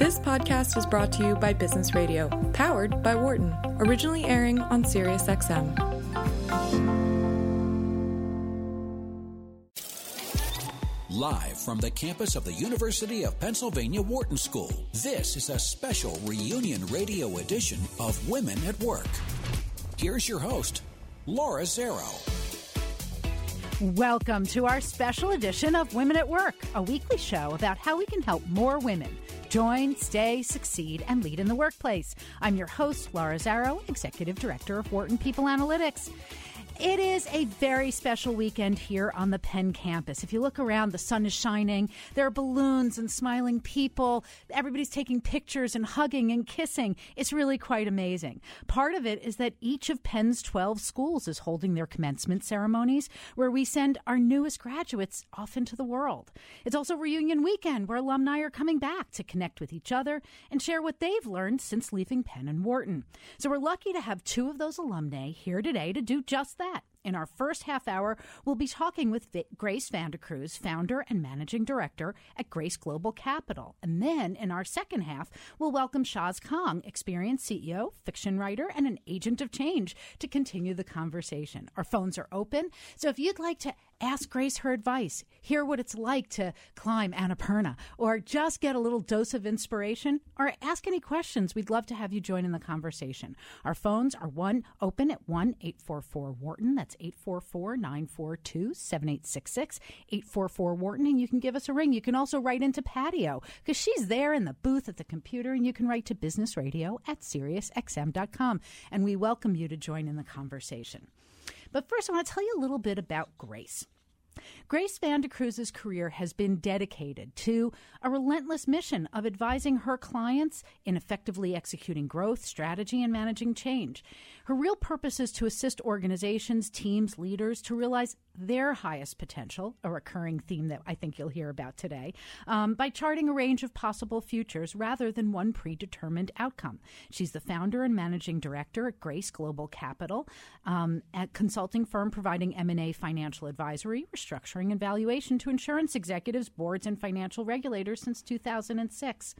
This podcast is brought to you by Business Radio, powered by Wharton, originally airing on SiriusXM. Live from the campus of the University of Pennsylvania Wharton School, this is a special reunion radio edition of Women at Work. Here's your host, Laura Zarrow. Welcome to our special edition of Women at Work, a weekly show about how we can help more women join, stay, succeed, and lead in the workplace. I'm your host, Laura Zarrow, Executive Director of Wharton People Analytics. It is a very special weekend here on the Penn campus. If you look around, the sun is shining. There are balloons and smiling people. Everybody's taking pictures and hugging and kissing. It's really quite amazing. Part of it is that each of Penn's 12 schools is holding their commencement ceremonies where we send our newest graduates off into the world. It's also reunion weekend where alumni are coming back to connect with each other and share what they've learned since leaving Penn and Wharton. So we're lucky to have two of those alumni here today to do just that that. In our first half hour, we'll be talking with Grace Vandecruze, founder and managing director at Grace Global Capital. And then in our second half, we'll welcome Shaz Kahng, experienced CEO, fiction writer, and an agent of change to continue the conversation. Our phones are open, so if you'd like to ask Grace her advice, hear what it's like to climb Annapurna, or just get a little dose of inspiration, or ask any questions, we'd love to have you join in the conversation. Our phones are one open at 1 844 Wharton. 844 942 7866, 844 Wharton, and you can give us a ring. You can also write into Patio because she's there in the booth at the computer, and you can write to business radio at SiriusXM.com. And we welcome you to join in the conversation. But first, I want to tell you a little bit about Grace. Grace Vandecruze's career has been dedicated to a relentless mission of advising her clients in effectively executing growth, strategy, and managing change. Her real purpose is to assist organizations, teams, leaders to realize their highest potential, a recurring theme that I think you'll hear about today, um, by charting a range of possible futures rather than one predetermined outcome. She's the founder and managing director at Grace Global Capital, um, a consulting firm providing M&A financial advisory, restructuring, and valuation to insurance executives, boards, and financial regulators since 2006.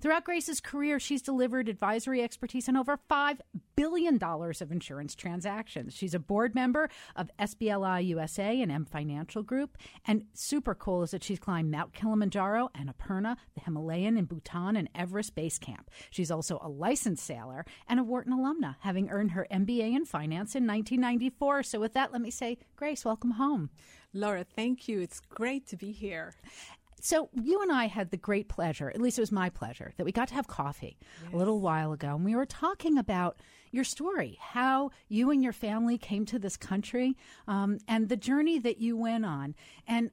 Throughout Grace's career, she's delivered advisory expertise on over $5 billion of insurance transactions. She's a board member of SBLI USA and M Financial Group. And super cool is that she's climbed Mount Kilimanjaro, and Annapurna, the Himalayan in Bhutan, and Everest Base Camp. She's also a licensed sailor and a Wharton alumna, having earned her MBA in finance in 1994. So, with that, let me say, Grace, welcome home. Laura, thank you. It's great to be here. So you and I had the great pleasure, at least it was my pleasure, that we got to have coffee yes. a little while ago, and we were talking about your story, how you and your family came to this country, um, and the journey that you went on. And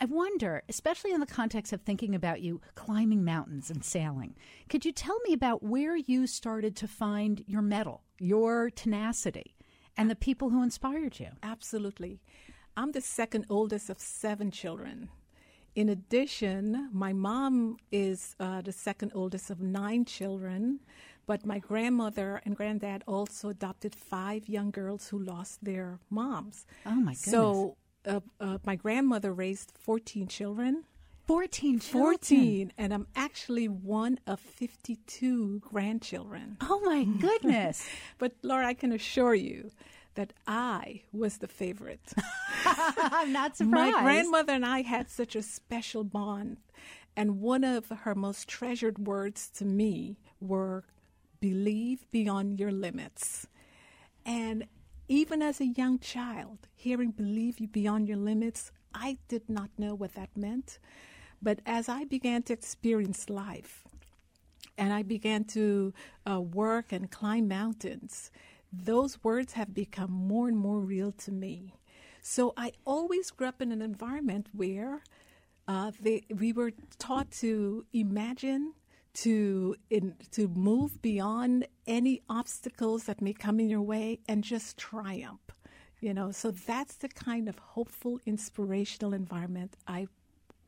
I wonder, especially in the context of thinking about you climbing mountains and sailing, could you tell me about where you started to find your mettle, your tenacity, and the people who inspired you? Absolutely. I'm the second oldest of seven children. In addition, my mom is uh, the second oldest of nine children, but my grandmother and granddad also adopted five young girls who lost their moms. Oh, my goodness. So uh, uh, my grandmother raised 14 children. 14 children. 14. And I'm actually one of 52 grandchildren. Oh, my goodness. but, Laura, I can assure you that I was the favorite. I'm not surprised. My grandmother and I had such a special bond. And one of her most treasured words to me were believe beyond your limits. And even as a young child, hearing believe you beyond your limits, I did not know what that meant. But as I began to experience life and I began to uh, work and climb mountains, those words have become more and more real to me. So I always grew up in an environment where uh, they, we were taught to imagine, to in, to move beyond any obstacles that may come in your way, and just triumph. You know, so that's the kind of hopeful, inspirational environment I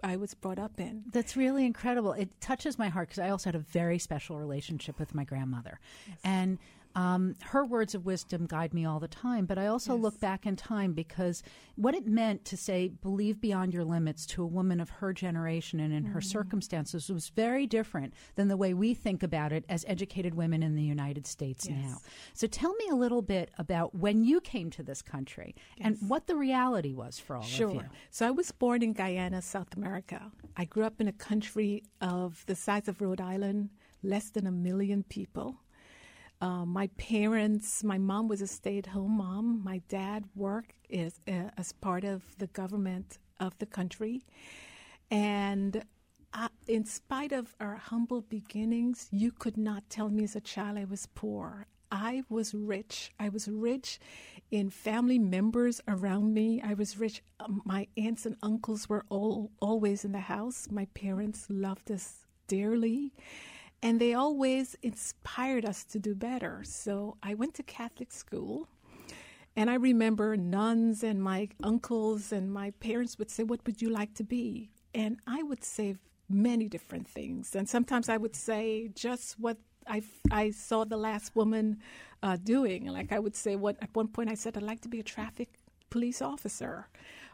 I was brought up in. That's really incredible. It touches my heart because I also had a very special relationship with my grandmother. Yes. And Um, her words of wisdom guide me all the time, but I also Yes. look back in time because what it meant to say believe beyond your limits to a woman of her generation and in Mm-hmm. her circumstances was very different than the way we think about it as educated women in the United States Yes. now. So tell me a little bit about when you came to this country and what the reality was for all of Sure. you. So I was born in Guyana, South America. I grew up in a country of the size of Rhode Island, less than a million people. Uh, my parents, my mom was a stay at home mom. My dad worked as, uh, as part of the government of the country. And uh, in spite of our humble beginnings, you could not tell me as a child I was poor. I was rich. I was rich in family members around me. I was rich. Um, my aunts and uncles were all, always in the house. My parents loved us dearly. And they always inspired us to do better. So I went to Catholic school. And I remember nuns and my uncles and my parents would say, What would you like to be? And I would say many different things. And sometimes I would say just what I, I saw the last woman uh, doing. Like I would say, what at one point I said, I'd like to be a traffic police officer,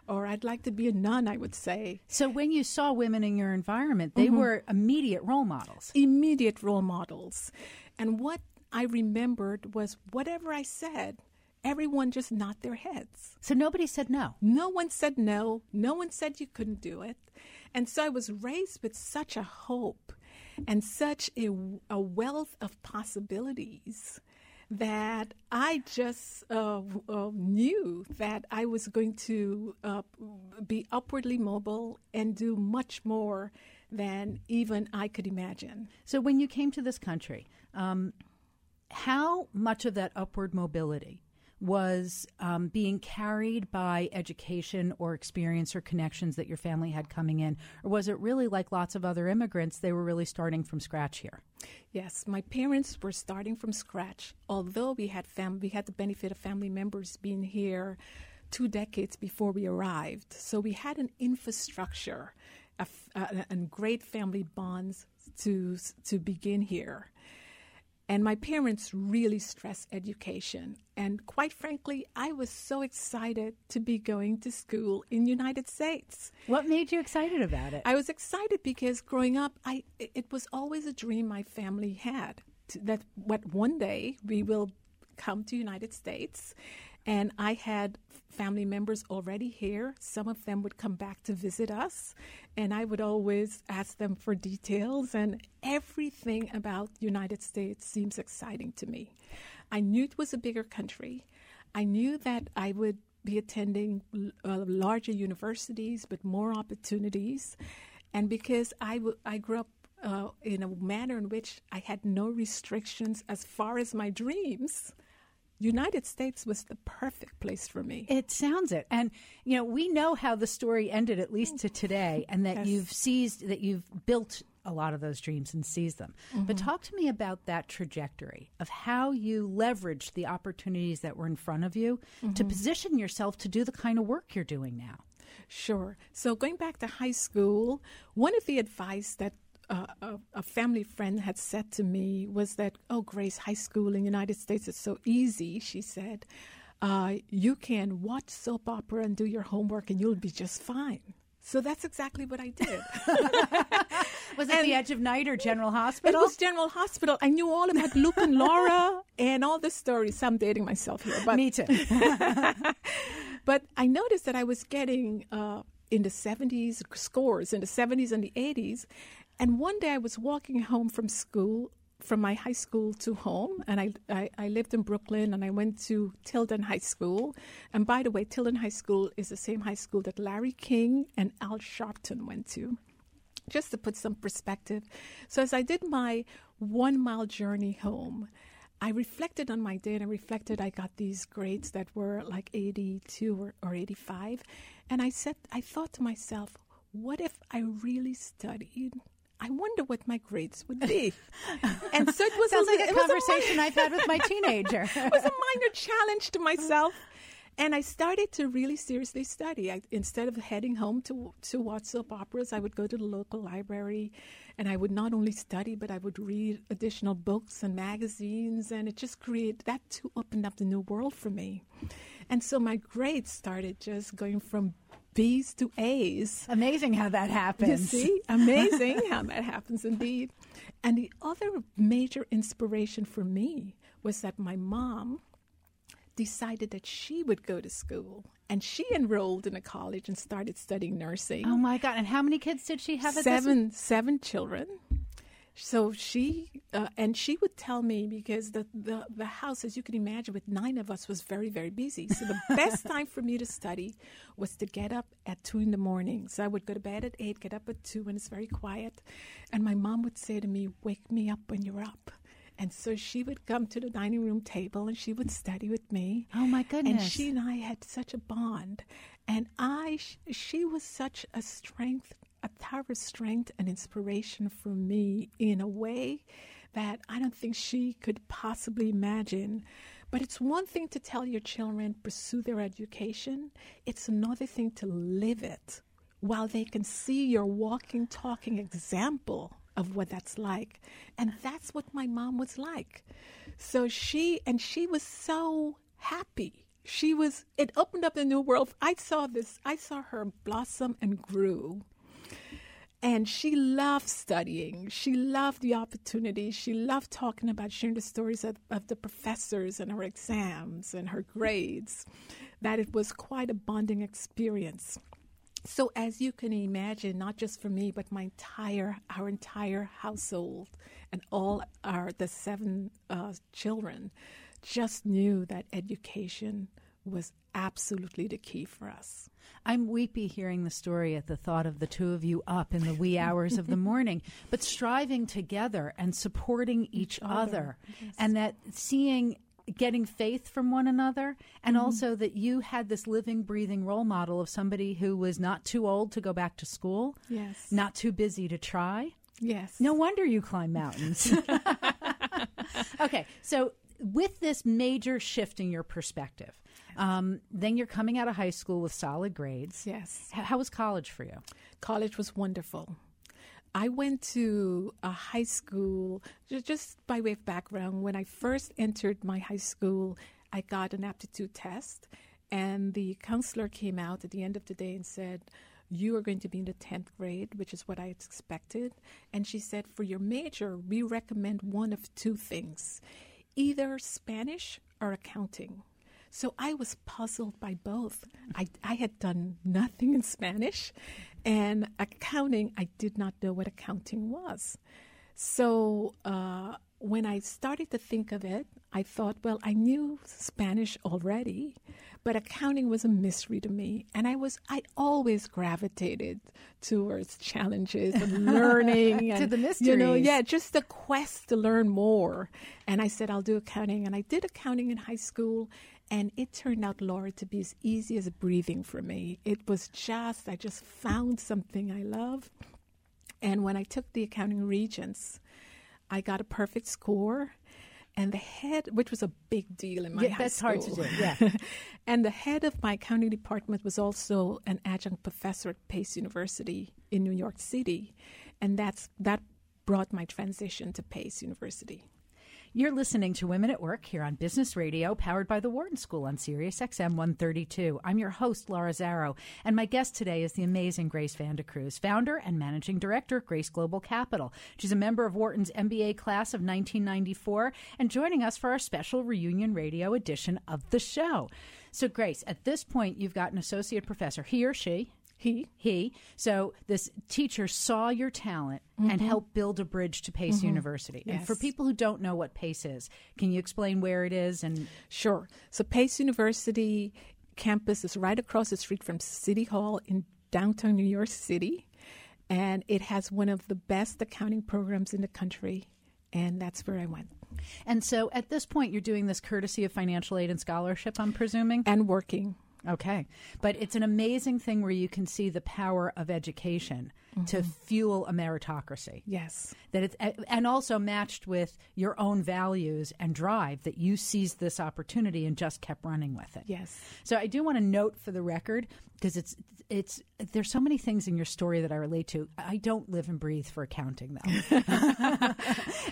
or I'd like to be a nun, I would say. So when you saw women in your environment, they Mm-hmm. were immediate role models. immediate role models. And what I remembered was whatever I said, everyone just nodded their heads. So nobody said no. No one said no. No one said you couldn't do it. And so I was raised with such a hope and such a, a wealth of possibilities that I just uh, uh, knew that I was going to uh, be upwardly mobile and do much more than even I could imagine. So when you came to this country, um, how much of that upward mobility was um, being carried by education or experience or connections that your family had coming in? Or was it really like lots of other immigrants, they were really starting from scratch here? Yes, my parents were starting from scratch. Although we had fam- we had the benefit of family members being here two decades before we arrived, so we had an infrastructure and great family bonds to to begin here. And my parents really stress education. And quite frankly, I was so excited to be going to school in United States. What made you excited about it? I was excited because growing up, I it was always a dream my family had to, that what one day we will come to United States, and I had family members already here. Some of them would come back to visit us, and I would always ask them for details. And everything about the United States seems exciting to me. I knew it was a bigger country. I knew that I would be attending uh, larger universities, but more opportunities. And because I, w- I grew up uh, in a manner in which I had no restrictions as far as my dreams, United States was the perfect place for me. It sounds it. And, you know, we know how the story ended, at least to today, and that Yes. you've seized, that you've built a lot of those dreams and seized them. But mm-hmm. talk to me about that trajectory of how you leveraged the opportunities that were in front of you to mm-hmm. position yourself to do the kind of work you're doing now. Sure. So going back to high school, one of the advice that uh, a, a family friend had said to me was that, "Oh, Grace, high school in the United States is so easy." She said, uh, "You can watch soap opera and do your homework, and you'll be just fine." So that's exactly what I did. Was it the Edge of Night or General Hospital? It was General Hospital. I knew all about Luke and Laura and all the stories. I'm dating myself here, but me too. But I noticed that I was getting uh, in the 70s scores, in the 70s and the 80s. And one day I was walking home from school, from my high school to home, and I, I, I lived in Brooklyn and I went to Tilden High School. And by the way, Tilden High School is the same high school that Larry King and Al Sharpton went to just to put some perspective. So as I did my one mile journey home, I reflected on my day and I reflected I got these grades that were like 82 or, or 85. And I said, I thought to myself, what if I really studied? I wonder what my grades would be. and so it was Sounds like a it was conversation minor- I've had with my teenager. it was a minor challenge to myself. And I started to really seriously study. I, instead of heading home to to watch soap operas, I would go to the local library, and I would not only study, but I would read additional books and magazines, and it just created that too opened up the new world for me. And so my grades started just going from B's to A's. Amazing how that happens. You see, amazing how that happens indeed. And the other major inspiration for me was that my mom decided that she would go to school and she enrolled in a college and started studying nursing. Oh my God. And how many kids did she have seven, seven children. So she uh, and she would tell me because the, the the house, as you can imagine, with nine of us was very very busy. So the best time for me to study was to get up at two in the morning. So I would go to bed at eight, get up at two when it's very quiet, and my mom would say to me, "Wake me up when you're up." And so she would come to the dining room table and she would study with me. Oh my goodness. And she and I had such a bond. And I, she was such a strength a tower of strength and inspiration for me in a way that I don't think she could possibly imagine. But it's one thing to tell your children pursue their education, it's another thing to live it while they can see your walking, talking example of what that's like. And that's what my mom was like. So she, and she was so happy. She was, it opened up a new world. I saw this, I saw her blossom and grew and she loved studying. She loved the opportunity. She loved talking about sharing the stories of, of the professors and her exams and her grades. That it was quite a bonding experience. So, as you can imagine, not just for me, but my entire, our entire household and all our the seven uh, children, just knew that education was absolutely the key for us. I'm weepy hearing the story at the thought of the two of you up in the wee hours of the morning, but striving together and supporting each, each other, other. Yes. and that seeing getting faith from one another and mm-hmm. also that you had this living breathing role model of somebody who was not too old to go back to school yes not too busy to try yes no wonder you climb mountains okay so with this major shift in your perspective um, then you're coming out of high school with solid grades. Yes. H- how was college for you? College was wonderful. I went to a high school, just by way of background, when I first entered my high school, I got an aptitude test, and the counselor came out at the end of the day and said, you are going to be in the 10th grade, which is what I expected. And she said, for your major, we recommend one of two things either Spanish or accounting. So I was puzzled by both. I, I had done nothing in Spanish, and accounting, I did not know what accounting was. So uh, when I started to think of it, I thought, well, I knew Spanish already, but accounting was a mystery to me and i was i always gravitated towards challenges and learning and, to the mystery. you know yeah just the quest to learn more and i said i'll do accounting and i did accounting in high school and it turned out, Laura, to be as easy as breathing for me. It was just, I just found something I love. And when I took the accounting regents, I got a perfect score. And the head, which was a big deal in my yeah, that's hard to do. Yeah. and the head of my accounting department was also an adjunct professor at Pace University in New York City, and that's that brought my transition to Pace University. You're listening to Women at Work here on Business Radio, powered by the Wharton School on Sirius XM 132. I'm your host, Laura Zarrow, and my guest today is the amazing Grace Cruz, founder and managing director of Grace Global Capital. She's a member of Wharton's MBA class of 1994 and joining us for our special reunion radio edition of the show. So, Grace, at this point, you've got an associate professor, he or she, he. He. So this teacher saw your talent mm-hmm. and helped build a bridge to Pace mm-hmm. University. Yes. And for people who don't know what Pace is, can you explain where it is and Sure. So Pace University campus is right across the street from City Hall in downtown New York City. And it has one of the best accounting programs in the country. And that's where I went. And so at this point, you're doing this courtesy of financial aid and scholarship, I'm presuming? And working Okay. But it's an amazing thing where you can see the power of education to mm-hmm. fuel a meritocracy. Yes. That it's and also matched with your own values and drive that you seized this opportunity and just kept running with it. Yes. So I do want to note for the record because it's it's there's so many things in your story that I relate to. I don't live and breathe for accounting though.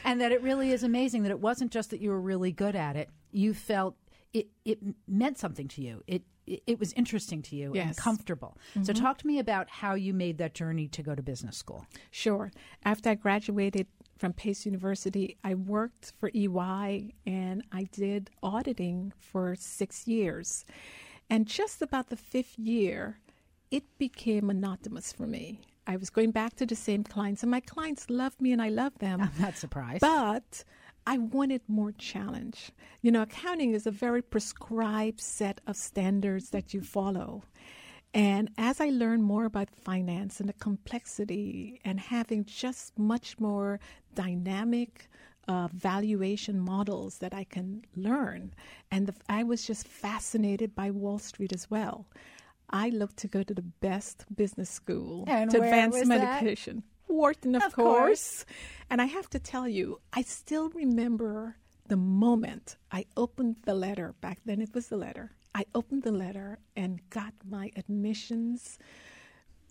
and that it really is amazing that it wasn't just that you were really good at it. You felt it it meant something to you. It it, it was interesting to you and Yes. comfortable. So mm-hmm. talk to me about how you made that journey to go to business school. Sure. After I graduated from Pace University, I worked for EY and I did auditing for six years. And just about the fifth year, it became monotonous for me. I was going back to the same clients, and my clients loved me and I love them. I'm not surprised. But I wanted more challenge. You know, accounting is a very prescribed set of standards that you follow. And as I learned more about finance and the complexity and having just much more dynamic uh, valuation models that I can learn, and the, I was just fascinated by Wall Street as well. I looked to go to the best business school And to advance my education. Wharton, of, Of course. course. And I have to tell you, I still remember the moment I opened the letter. Back then, it was the letter. I opened the letter and got my admissions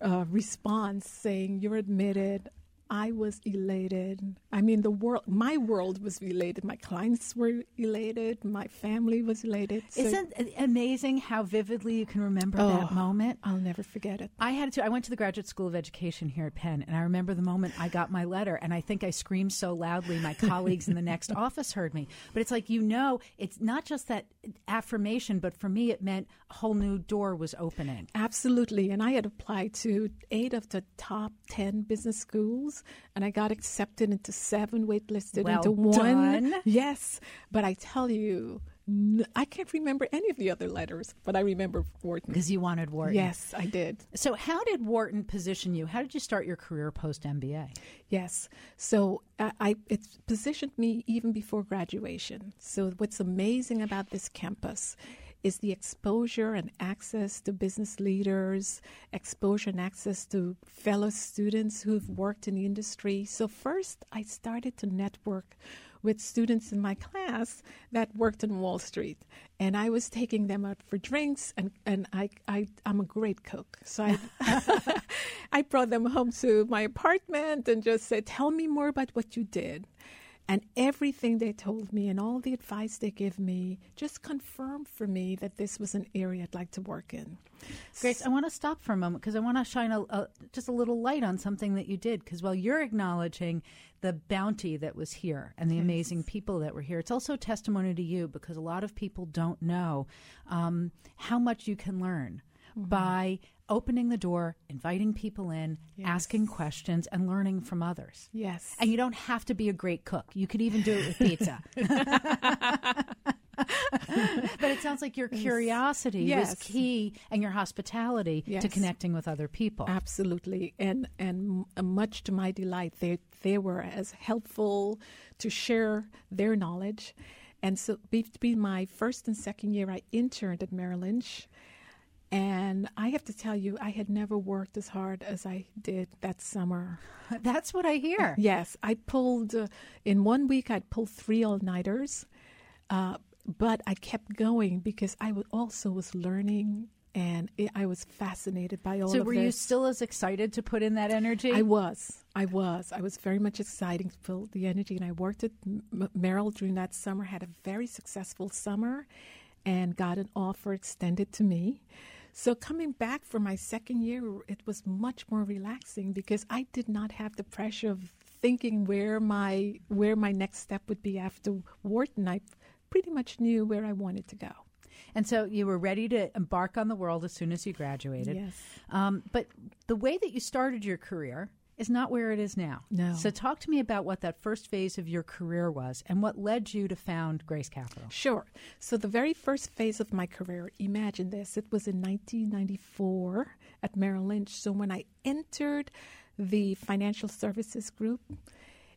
uh, response saying, You're admitted. I was elated. I mean, the world, my world was elated. My clients were elated. My family was elated. So- Isn't it amazing how vividly you can remember that Oh, moment? I'll never forget it. I had to. I went to the Graduate School of Education here at Penn, and I remember the moment I got my letter, and I think I screamed so loudly my colleagues in the next office heard me. But it's like you know, it's not just that affirmation, but for me, it meant a whole new door was opening. Absolutely. And I had applied to eight of the top 10 business schools, and I got accepted into seven, waitlisted Well into one. done. Yes. But I tell you, I can't remember any of the other letters, but I remember Wharton. Because you wanted Wharton. Yes, I did. So, how did Wharton position you? How did you start your career post MBA? Yes. So I, I it positioned me even before graduation. So what's amazing about this campus is the exposure and access to business leaders, exposure and access to fellow students who've worked in the industry. So first I started to network with students in my class that worked in Wall Street. And I was taking them out for drinks, and, and I, I, I'm a great cook. So I, I brought them home to my apartment and just said, Tell me more about what you did. And everything they told me and all the advice they gave me just confirmed for me that this was an area I'd like to work in. Grace, I want to stop for a moment because I want to shine a, a, just a little light on something that you did. Because while you're acknowledging the bounty that was here and the amazing people that were here, it's also testimony to you because a lot of people don't know um, how much you can learn Mm-hmm. by opening the door, inviting people in, asking questions, and learning from others. Yes. And you don't have to be a great cook. You could even do it with pizza. but it sounds like your curiosity was key and your hospitality to connecting with other people. Absolutely, and and uh, much to my delight, they they were as helpful to share their knowledge, and so between my first and second year, I interned at Merrill Lynch, and I have to tell you, I had never worked as hard as I did that summer. That's what I hear. Yes, I pulled uh, in one week. I'd pull three all nighters, uh, but I kept going because I w- also was learning, and it, I was fascinated by all So were you still as excited to put in that energy? I was. I was. I was very much excited to feel the energy, and I worked at M- Merrill during that summer. Had a very successful summer, and got an offer extended to me. So coming back for my second year, it was much more relaxing because I did not have the pressure of thinking where my where my next step would be after Wharton. I pretty much knew where I wanted to go. and so you were ready to embark on the world as soon as you graduated. Yes. Um, but the way that you started your career is not where it is now. No. So talk to me about what that first phase of your career was and what led you to found Grace Capital. Sure. So the very first phase of my career, imagine this, it was in 1994 at Merrill Lynch. So when I entered the financial services group,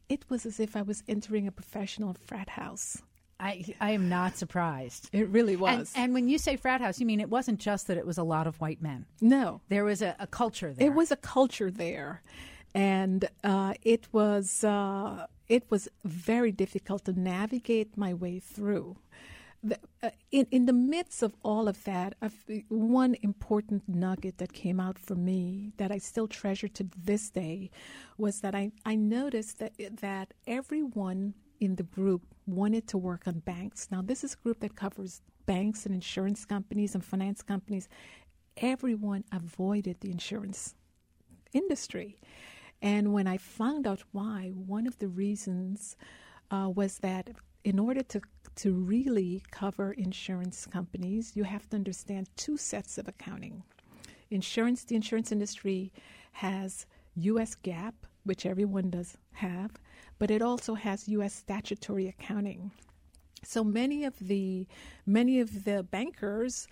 it was as if I was entering a professional frat house. I I am not surprised. It really And, was. and when you say frat house, you mean it wasn't just that it was a lot of white men. no, There was a, a culture there. It was a culture there, and uh, it was uh, it was very difficult to navigate my way through. The, uh, in in the midst of all of that, uh, one important nugget that came out for me that I still treasure to this day was that I, I noticed that that everyone in the group wanted to work on banks. Now, this is a group that covers banks and insurance companies and finance companies. Everyone avoided the insurance industry. And when I found out why, one of the reasons uh, was that in order to to really cover insurance companies, you have to understand two sets of accounting. Insurance, the insurance industry has U.S. GAAP, which everyone does have, but it also has U.S. statutory accounting. So many of the many of the bankers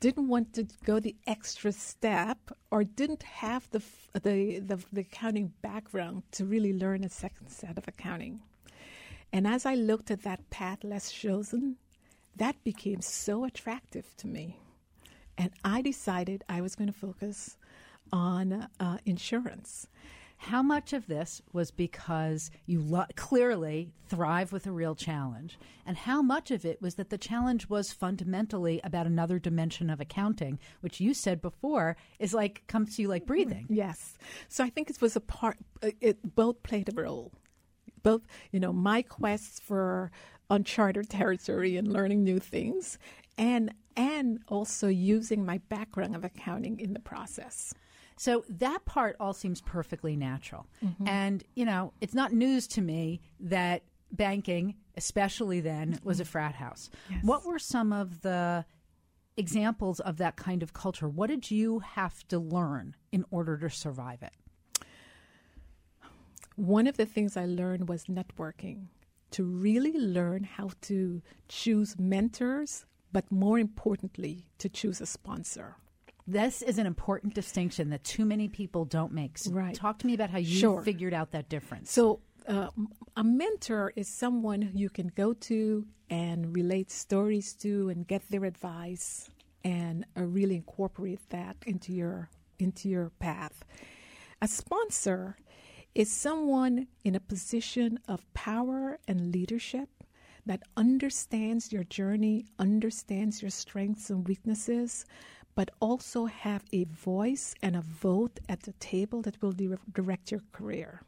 didn't want to go the extra step or didn't have the the the, the accounting background to really learn a second set of accounting. And as I looked at that path less chosen, that became so attractive to me. And I decided I was going to focus on uh, insurance. How much of this was because you lo- clearly thrive with a real challenge, and how much of it was that the challenge was fundamentally about another dimension of accounting, which you said before is like comes to you like breathing. Yes. So I think it was a part, uh, it both played a role. Both, you know, my quest for uncharted territory and learning new things, and and also using my background of accounting in the process. So that part all seems perfectly natural. Mm-hmm. And, you know, it's not news to me that banking, especially then, was a mm-hmm. frat house. Yes. What were some of the examples of that kind of culture? What did you have to learn in order to survive it? One of the things I learned was networking, to really learn how to choose mentors, but more importantly, to choose a sponsor. This is an important distinction that too many people don't make. So Right. Talk to me about how you Sure. figured out that difference. So, uh, a mentor is someone you can go to and relate stories to and get their advice and uh, really incorporate that into your into your path. A sponsor is someone in a position of power and leadership that understands your journey, understands your strengths and weaknesses, but also have a voice and a vote at the table that will dire- direct your career.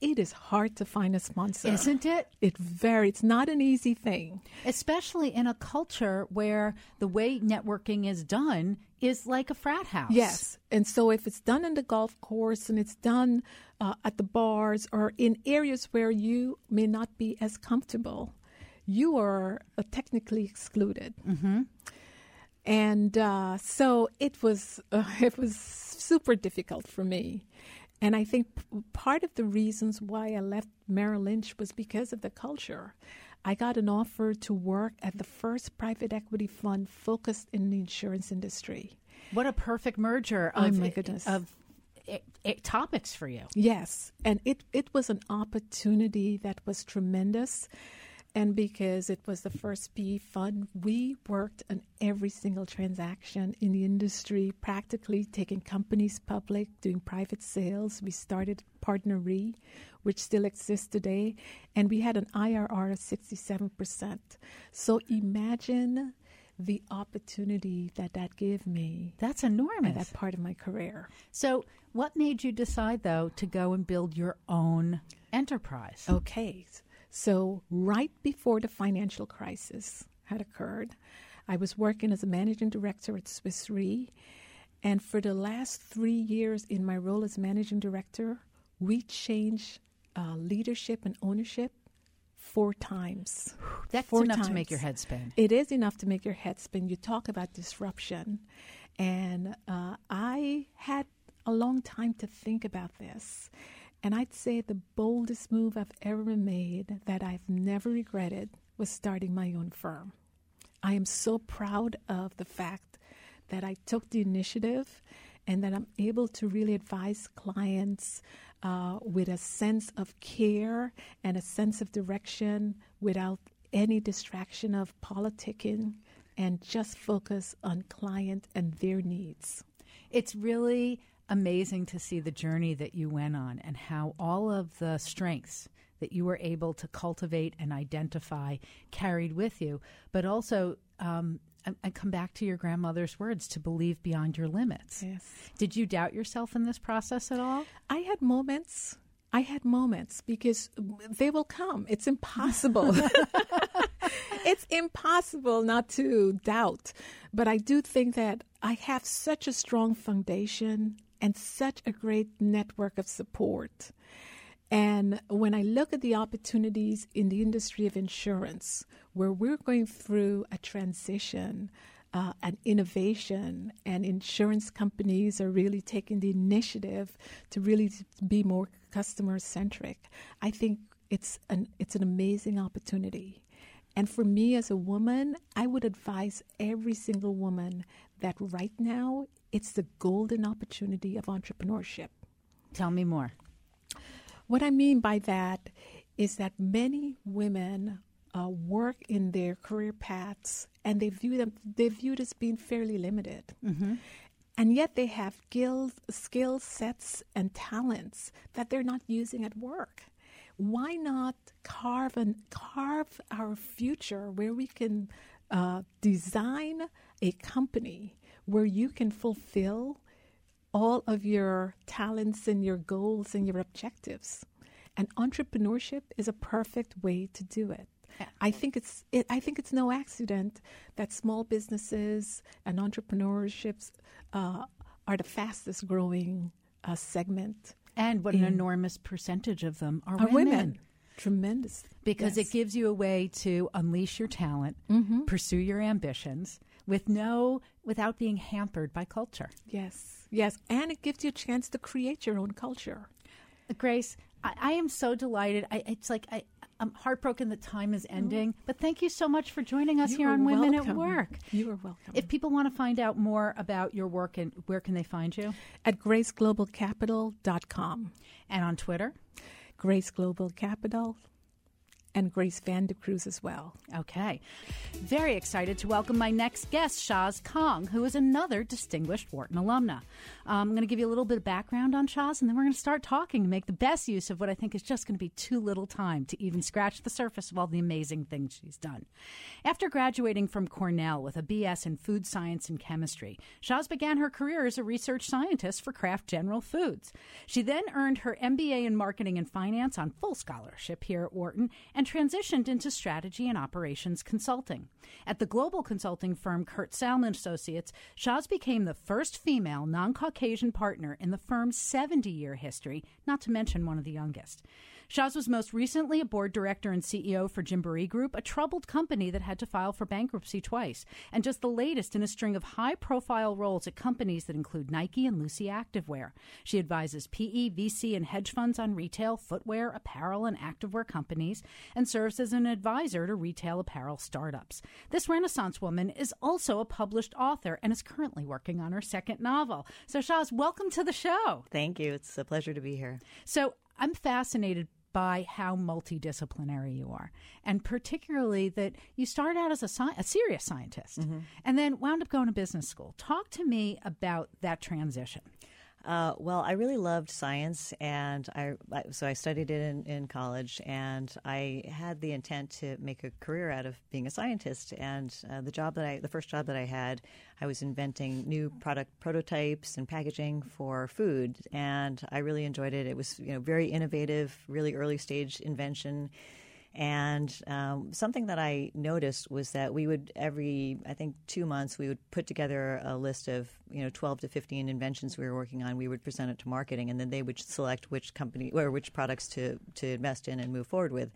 It is hard to find a sponsor. Isn't it? It very it's not an easy thing. Especially in a culture where the way networking is done is like a frat house. Yes. And so if it's done in the golf course and it's done uh, at the bars or in areas where you may not be as comfortable, you are uh, technically excluded. Mm-hmm. And uh, so it was uh, it was super difficult for me. And I think p- part of the reasons why I left Merrill Lynch was because of the culture. I got an offer to work at the first private equity fund focused in the insurance industry. What a perfect merger Oh, of, my goodness. of i- i- topics for you. Yes, and it it was an opportunity that was tremendous. And because it was the first PE fund, we worked on every single transaction in the industry, practically taking companies public, doing private sales. We started Partner which still exists today, and we had an IRR of 67%. So imagine the opportunity that that gave me That's at enormous. that part of my career. So, what made you decide, though, to go and build your own enterprise? Okay. So, right before the financial crisis had occurred, I was working as a managing director at Swiss Re. And for the last three years in my role as managing director, we changed uh, leadership and ownership four times. That's Four enough to make your head spin. It is enough to make your head spin. You talk about disruption. And uh, I had a long time to think about this. And I'd say the boldest move I've ever made that I've never regretted was starting my own firm. I am so proud of the fact that I took the initiative and that I'm able to really advise clients uh, with a sense of care and a sense of direction without any distraction of politicking and just focus on client and their needs. It's really amazing to see the journey that you went on and how all of the strengths that you were able to cultivate and identify carried with you, but also um, I, come back to your grandmother's words to believe beyond your limits. Yes. Did you doubt yourself in this process at all? I had moments. I had moments because they will come. It's impossible. it's impossible not to doubt. But I do think that I have such a strong foundation and such a great network of support. And when I look at the opportunities in the industry of insurance, where we're going through a transition, uh, an innovation, and insurance companies are really taking the initiative to really be more customer centric, I think it's an it's an amazing opportunity. And for me as a woman, I would advise every single woman that right now it's the golden opportunity of entrepreneurship. Tell me more. What I mean by that is that many women uh, work in their career paths and they view them they viewed as being fairly limited. Mm-hmm. And yet they have skills, skill sets and talents that they're not using at work. Why not carve and carve our future where we can uh, design a company where you can fulfill all of your talents and your goals and your objectives. And entrepreneurship is a perfect way to do it. I think it's it, I think it's no accident that small businesses and entrepreneurships uh, are the fastest growing uh, segment. And what an enormous percentage of them are, are women. women. Tremendous. Because yes. it gives you a way to unleash your talent, mm-hmm. pursue your ambitions, with no without being hampered by culture. Yes, yes, and it gives you a chance to create your own culture. Grace, I, I am so delighted. I, it's like I, I'm heartbroken that time is ending, mm. but thank you so much for joining us you here on Women at Work. You are welcome. If people want to find out more about your work, and where can they find you? At graceglobalcapital.com. And on Twitter? Grace Global Capital and Grace Vandecruze as well. Okay. Very excited to welcome my next guest, Shaz Kahng, who is another distinguished Wharton alumna. Um, I'm going to give you a little bit of background on Shaz, and then we're going to start talking to make the best use of what I think is just going to be too little time to even scratch the surface of all the amazing things she's done. After graduating from Cornell with a BS in food science and chemistry, Shaz began her career as a research scientist for Kraft General Foods. She then earned her MBA in marketing and finance on full scholarship here at Wharton and transitioned into strategy and operations consulting. At the global consulting firm Kurt Salmon Associates, Shaz became the first female non Caucasian partner in the firm's 70 year history, not to mention one of the youngest. Shaz was most recently a board director and CEO for Gymboree Group, a troubled company that had to file for bankruptcy twice, and just the latest in a string of high profile roles at companies that include Nike and Lucy Activewear. She advises PE, VC, and hedge funds on retail, footwear, apparel, and activewear companies, and serves as an advisor to retail apparel startups. This Renaissance woman is also a published author and is currently working on her second novel. So, Shaz, welcome to the show. Thank you. It's a pleasure to be here. So, I'm fascinated by how multidisciplinary you are, and particularly that you started out as a, sci- a serious scientist mm-hmm. and then wound up going to business school. Talk to me about that transition. Uh, well, I really loved science, and I so I studied it in, in, college, and I had the intent to make a career out of being a scientist. And uh, the job that I, the first job that I had, I was inventing new product prototypes and packaging for food, and I really enjoyed it. It was you know very innovative, really early stage invention and um, something that I noticed was that we would every I think two months we would put together a list of you know 12 to 15 inventions we were working on. We would present it to marketing, and then they would select which company or which products to to invest in and move forward with.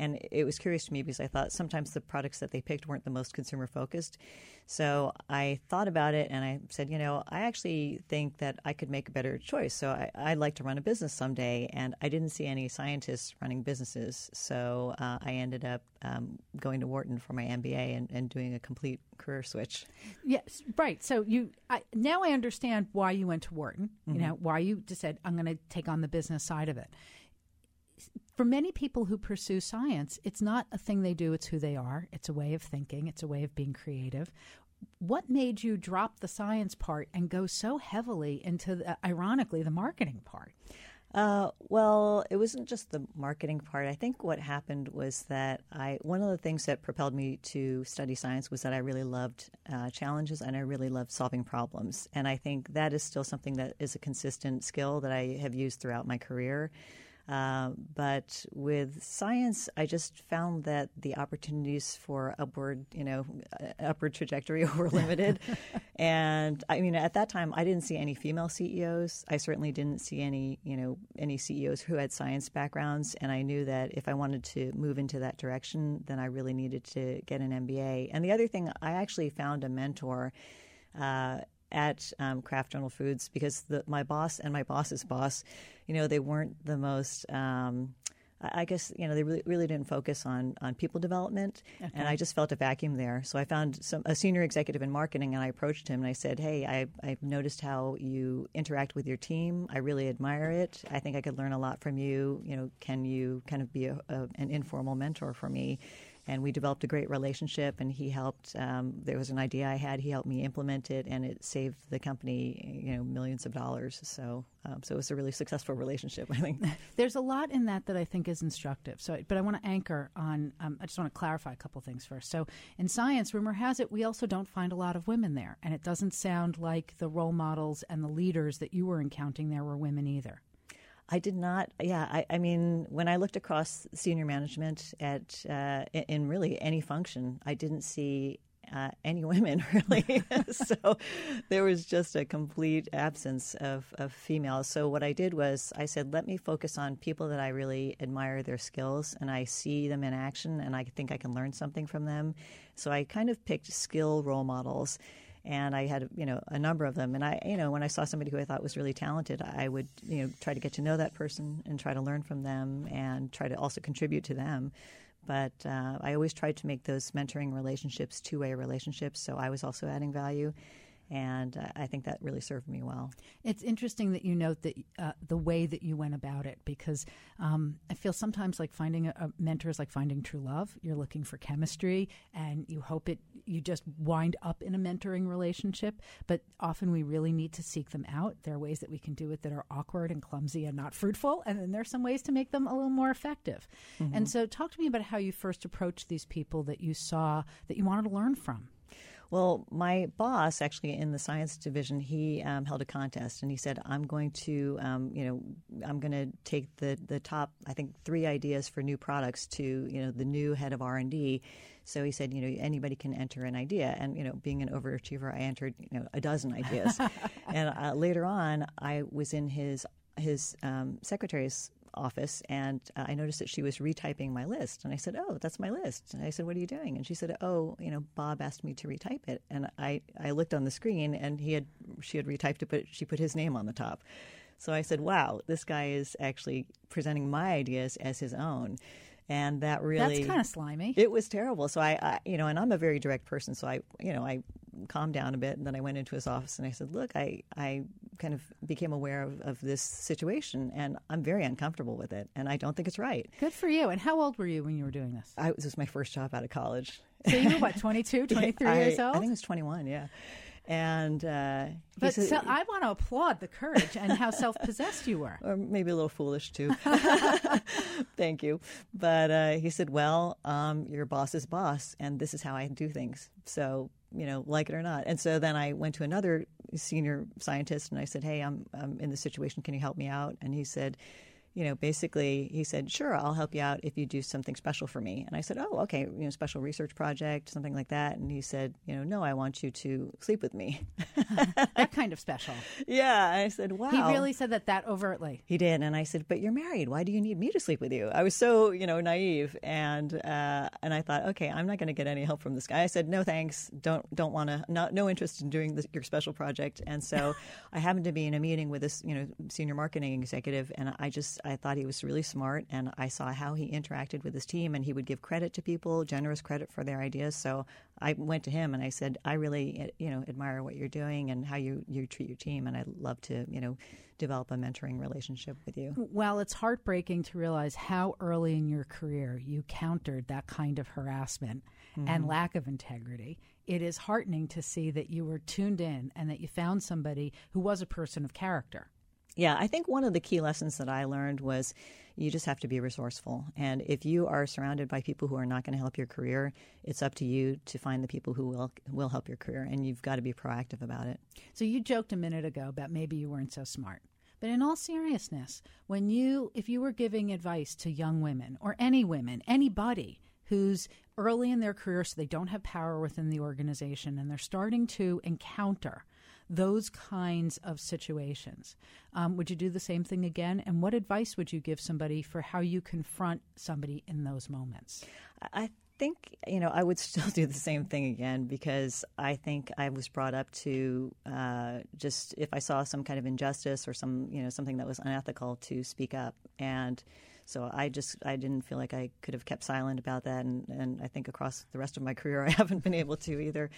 And it was curious to me because I thought sometimes the products that they picked weren't the most consumer focused. So I thought about it and I said, you know, I actually think that I could make a better choice. So I, would like to run a business someday. And I didn't see any scientists running businesses. So uh, I ended up um, going to Wharton for my MBA and, and, doing a complete career switch. Yes, right. So you I, now I understand why you went to Wharton. Mm-hmm. You know why you just said I'm going to take on the business side of it For many people who pursue science, it's not a thing they do, it's who they are. It's a way of thinking, it's a way of being creative. What made you drop the science part and go so heavily into, the, ironically, the marketing part? Uh, well, it wasn't just the marketing part. I think what happened was that I one of the things that propelled me to study science was that I really loved uh, challenges and I really loved solving problems. And I think that is still something that is a consistent skill that I have used throughout my career. Uh, but with science, I just found that the opportunities for upward, you know, uh, upward trajectory were limited. and I mean, at that time, I didn't see any female CEOs. I certainly didn't see any, you know, any CEOs who had science backgrounds. And I knew that if I wanted to move into that direction, then I really needed to get an MBA. And the other thing, I actually found a mentor. Uh, at um, Kraft General Foods because the, my boss and my boss's boss, you know, they weren't the most. Um, I guess you know they really, really didn't focus on on people development, okay. and I just felt a vacuum there. So I found some, a senior executive in marketing, and I approached him and I said, "Hey, I, I've noticed how you interact with your team. I really admire it. I think I could learn a lot from you. You know, can you kind of be a, a, an informal mentor for me?" And we developed a great relationship. And he helped. Um, there was an idea I had. He helped me implement it, and it saved the company, you know, millions of dollars. So, um, so it was a really successful relationship. I think there's a lot in that that I think is instructive. So, but I want to anchor on. Um, I just want to clarify a couple things first. So, in science, rumor has it we also don't find a lot of women there, and it doesn't sound like the role models and the leaders that you were encountering there were women either. I did not. Yeah, I, I, mean, when I looked across senior management at uh, in really any function, I didn't see uh, any women really. so there was just a complete absence of, of females. So what I did was I said, let me focus on people that I really admire their skills and I see them in action and I think I can learn something from them. So I kind of picked skill role models and I had you know a number of them. And I you know when I saw somebody who I thought was really talented, I would you know try to get to know that person and try to learn from them and try to also contribute to them. But uh, I always tried to make those mentoring relationships two way relationships, so I was also adding value and uh, I think that really served me well. It's interesting that you note that uh, the way that you went about it, because um, I feel sometimes like finding a, a, mentor is like finding true love. You're looking for chemistry, and you hope it. You just wind up in a mentoring relationship, but often we really need to seek them out. There are ways that we can do it that are awkward and clumsy and not fruitful, and then there's some ways to make them a little more effective. Mm-hmm. And so, talk to me about how you first approached these people that you saw that you wanted to learn from. Well, my boss, actually in the science division, he um, held a contest, and he said, "I'm going to, um, you know, I'm going to take the the top, I think, three ideas for new products to, you know, the new head of R and D." So he said, you know, anybody can enter an idea, and you know, being an overachiever, I entered, you know, a dozen ideas, and uh, later on, I was in his his um, secretary's office and uh, I noticed that she was retyping my list. And I said, Oh, that's my list. And I said, What are you doing? And she said, Oh, you know, Bob asked me to retype it. And I, I looked on the screen and he had, she had retyped it, but she put his name on the top. So I said, Wow, this guy is actually presenting my ideas as his own and that really that's kind of slimy. It was terrible. So I, I, you know, and I'm a very direct person, so I, you know, I calmed down a bit, and then I went into his office and I said, "Look, I, I kind of became aware of, of this situation, and I'm very uncomfortable with it, and I don't think it's right." Good for you. And how old were you when you were doing this? I, this was my first job out of college. So you were what, 22, 23 I, years old? I think it was 21. Yeah. And uh, but said, so I want to applaud the courage and how self-possessed you were, or maybe a little foolish too. Thank you. But uh, he said, "Well, um, your boss is boss, and this is how I do things. So you know, like it or not. And so then I went to another senior scientist and I said, Hey, I'm, I'm in this situation. Can you help me out? And he said, you know, basically he said, "Sure, I'll help you out if you do something special for me." And I said, "Oh, okay, you know, special research project, something like that." And he said, "You know, no, I want you to sleep with me." that kind of special. Yeah, I said, "Wow." He really said that that overtly. He did, and I said, "But you're married. Why do you need me to sleep with you?" I was so, you know, naive, and uh, and I thought, "Okay, I'm not going to get any help from this guy." I said, "No, thanks. Don't don't want to. No, no interest in doing this, your special project." And so I happened to be in a meeting with this, you know, senior marketing executive, and I just I thought he was really smart, and I saw how he interacted with his team, and he would give credit to people, generous credit for their ideas. So I went to him and I said, I really, you know, admire what you're doing and how you, you treat your team, and I'd love to, you know, develop a mentoring relationship with you. Well, it's heartbreaking to realize how early in your career you countered that kind of harassment mm-hmm. and lack of integrity. It is heartening to see that you were tuned in and that you found somebody who was a person of character. Yeah, I think one of the key lessons that I learned was you just have to be resourceful. And if you are surrounded by people who are not going to help your career, it's up to you to find the people who will will help your career and you've got to be proactive about it. So you joked a minute ago about maybe you weren't so smart. But in all seriousness, when you if you were giving advice to young women or any women, anybody who's early in their career so they don't have power within the organization and they're starting to encounter those kinds of situations. Um, would you do the same thing again? And what advice would you give somebody for how you confront somebody in those moments? I think you know I would still do the same thing again because I think I was brought up to uh, just if I saw some kind of injustice or some you know something that was unethical to speak up and. So I just I didn't feel like I could have kept silent about that, and, and I think across the rest of my career I haven't been able to either.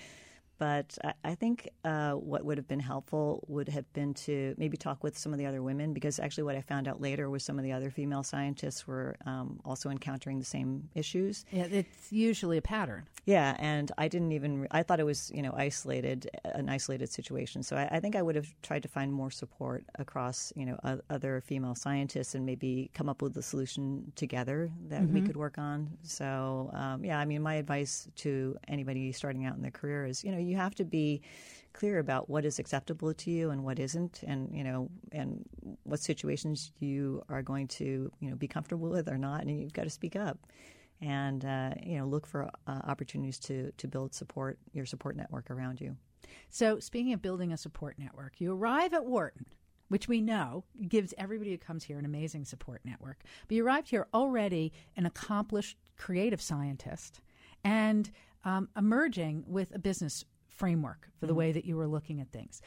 But I, I think uh, what would have been helpful would have been to maybe talk with some of the other women because actually what I found out later was some of the other female scientists were um, also encountering the same issues. Yeah, it's usually a pattern. Yeah, and I didn't even I thought it was you know isolated an isolated situation. So I, I think I would have tried to find more support across you know uh, other female scientists and maybe come up with a solution together that mm-hmm. we could work on. So um, yeah, I mean my advice to anybody starting out in their career is you know you have to be clear about what is acceptable to you and what isn't, and you know, and what situations you are going to you know be comfortable with or not, and you've got to speak up. And uh, you know, look for uh, opportunities to to build support your support network around you. So, speaking of building a support network, you arrive at Wharton which we know gives everybody who comes here an amazing support network. But you arrived here already an accomplished creative scientist and um, emerging with a business framework for the mm-hmm. way that you were looking at things.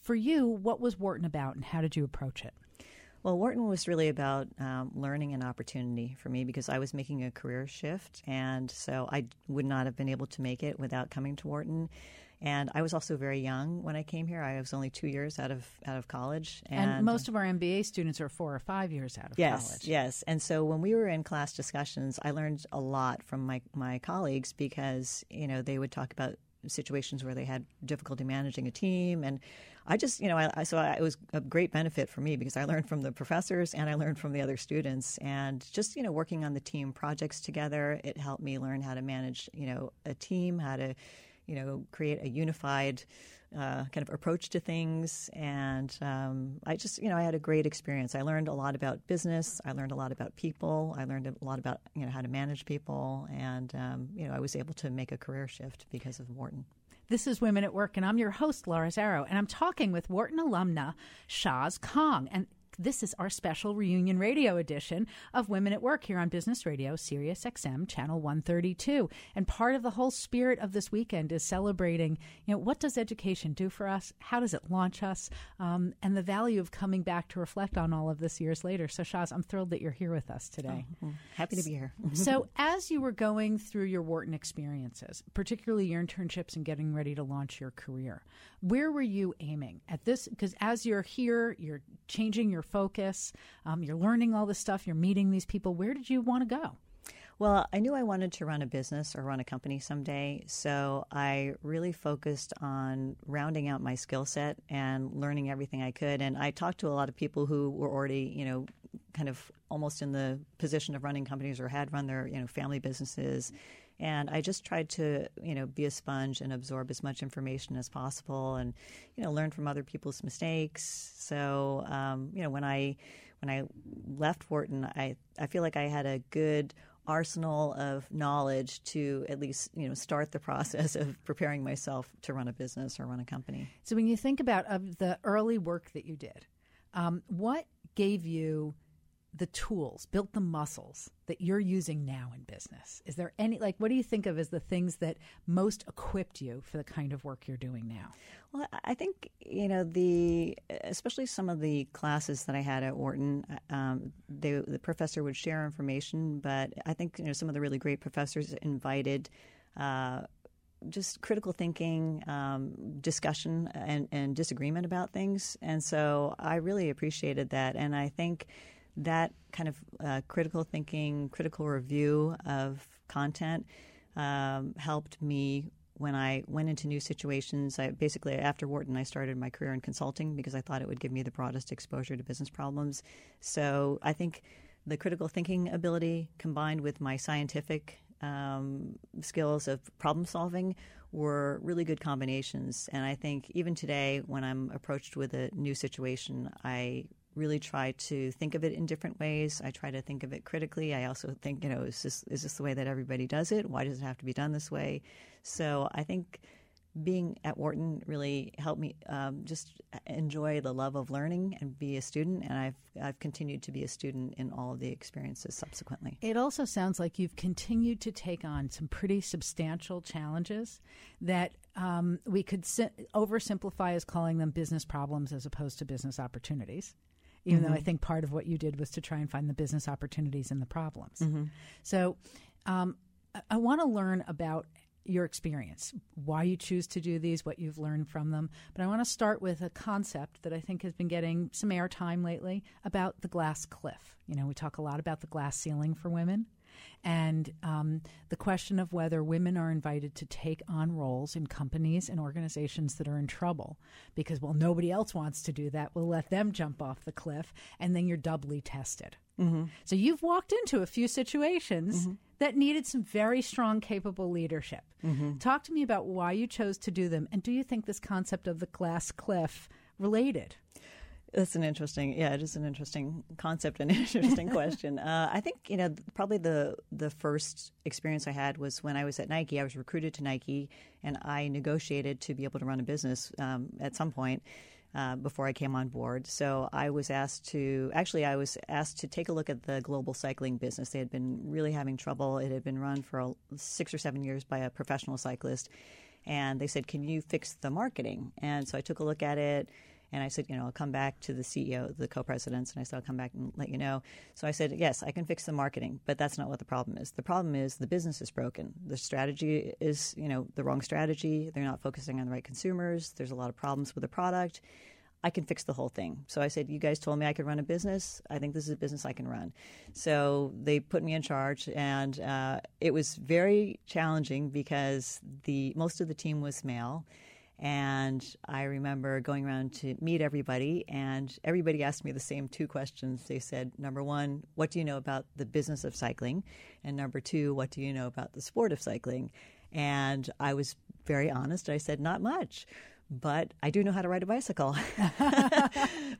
For you, what was Wharton about and how did you approach it? Well, Wharton was really about um, learning and opportunity for me because I was making a career shift, and so I would not have been able to make it without coming to Wharton. And I was also very young when I came here. I was only two years out of out of college, and, and most of our MBA students are four or five years out of yes, college. Yes, And so when we were in class discussions, I learned a lot from my my colleagues because you know they would talk about situations where they had difficulty managing a team. And I just, you know, I, I, so I, it was a great benefit for me because I learned from the professors and I learned from the other students, and just you know, working on the team projects together, it helped me learn how to manage, you know, a team, how to, you know, create a unified uh, kind of approach to things. And um, I just, you know, I had a great experience. I learned a lot about business. I learned a lot about people. I learned a lot about, you know, how to manage people. And, um, you know, I was able to make a career shift because of Wharton. This is Women at Work, and I'm your host, Laura Zarrow, and I'm talking with Wharton alumna Shaz Kahng. And this is our special reunion radio edition of Women at Work here on Business Radio, Sirius XM, channel 132. And part of the whole spirit of this weekend is celebrating, you know, what does education do for us? How does it launch us? Um, and the value of coming back to reflect on all of this years later. So, Shaz, I'm thrilled that you're here with us today. Oh, happy to be here. so, as you were going through your Wharton experiences, particularly your internships and getting ready to launch your career, where were you aiming at this? Because as you're here, you're changing your focus, um, you're learning all this stuff, you're meeting these people. Where did you want to go? Well, I knew I wanted to run a business or run a company someday, so I really focused on rounding out my skill set and learning everything I could. And I talked to a lot of people who were already, you know, kind of almost in the position of running companies or had run their, you know, family businesses and I just tried to, you know, be a sponge and absorb as much information as possible, and you know, learn from other people's mistakes. So, um, you know, when I when I left Wharton, I I feel like I had a good arsenal of knowledge to at least you know start the process of preparing myself to run a business or run a company. So when you think about of the early work that you did, um, what gave you the tools, built the muscles that you're using now in business? Is there any, like, what do you think of as the things that most equipped you for the kind of work you're doing now? Well, I think, you know, the, especially some of the classes that I had at Wharton, um, they, the professor would share information, but I think, you know, some of the really great professors invited, uh, just critical thinking, um, discussion, and, and disagreement about things. And so I really appreciated that. And I think that kind of uh, critical thinking, critical review of content um, helped me when I went into new situations. I basically after Wharton, I started my career in consulting because I thought it would give me the broadest exposure to business problems. So I think the critical thinking ability combined with my scientific um, skills of problem solving were really good combinations. And I think even today, when I'm approached with a new situation, I really try to think of it in different ways. I try to think of it critically. I also think, you know, is this is this the way that everybody does it? Why does it have to be done this way? So I think being at Wharton really helped me um, just enjoy the love of learning and be a student. And I've I've continued to be a student in all of the experiences subsequently. It also sounds like you've continued to take on some pretty substantial challenges that um, we could si- oversimplify as calling them business problems as opposed to business opportunities. Even mm-hmm. though I think part of what you did was to try and find the business opportunities and the problems. Mm-hmm. So, um, I, I want to learn about your experience, why you choose to do these, what you've learned from them. But I want to start with a concept that I think has been getting some airtime lately about the glass cliff. You know, we talk a lot about the glass ceiling for women. And um, the question of whether women are invited to take on roles in companies and organizations that are in trouble because, well, nobody else wants to do that. We'll let them jump off the cliff, and then you're doubly tested. Mm-hmm. So you've walked into a few situations mm-hmm. that needed some very strong, capable leadership. Mm-hmm. Talk to me about why you chose to do them, and do you think this concept of the glass cliff related? That's an interesting, yeah, it is an interesting concept and interesting question. Uh, I think you know probably the the first experience I had was when I was at Nike. I was recruited to Nike, and I negotiated to be able to run a business um, at some point. Uh, before I came on board. So I was asked to actually I was asked to take a look at the global cycling business. They had been really having trouble. It had been run for a, six or seven years by a professional cyclist, and they said, "Can you fix the marketing?" And so I took a look at it. And I said, you know, I'll come back to the CEO, the co-presidents, and I said, I'll come back and let you know. So I said, yes, I can fix the marketing, but that's not what the problem is. The problem is the business is broken. The strategy is, you know, the wrong strategy. They're not focusing on the right consumers. There's a lot of problems with the product. I can fix the whole thing. So I said, You guys told me I could run a business. I think this is a business I can run. So they put me in charge, and uh, it was very challenging because the most of the team was male. And I remember going around to meet everybody, and everybody asked me the same two questions. They said, number one, what do you know about the business of cycling? And number two, what do you know about the sport of cycling? And I was very honest. I said, not much but I do know how to ride a bicycle.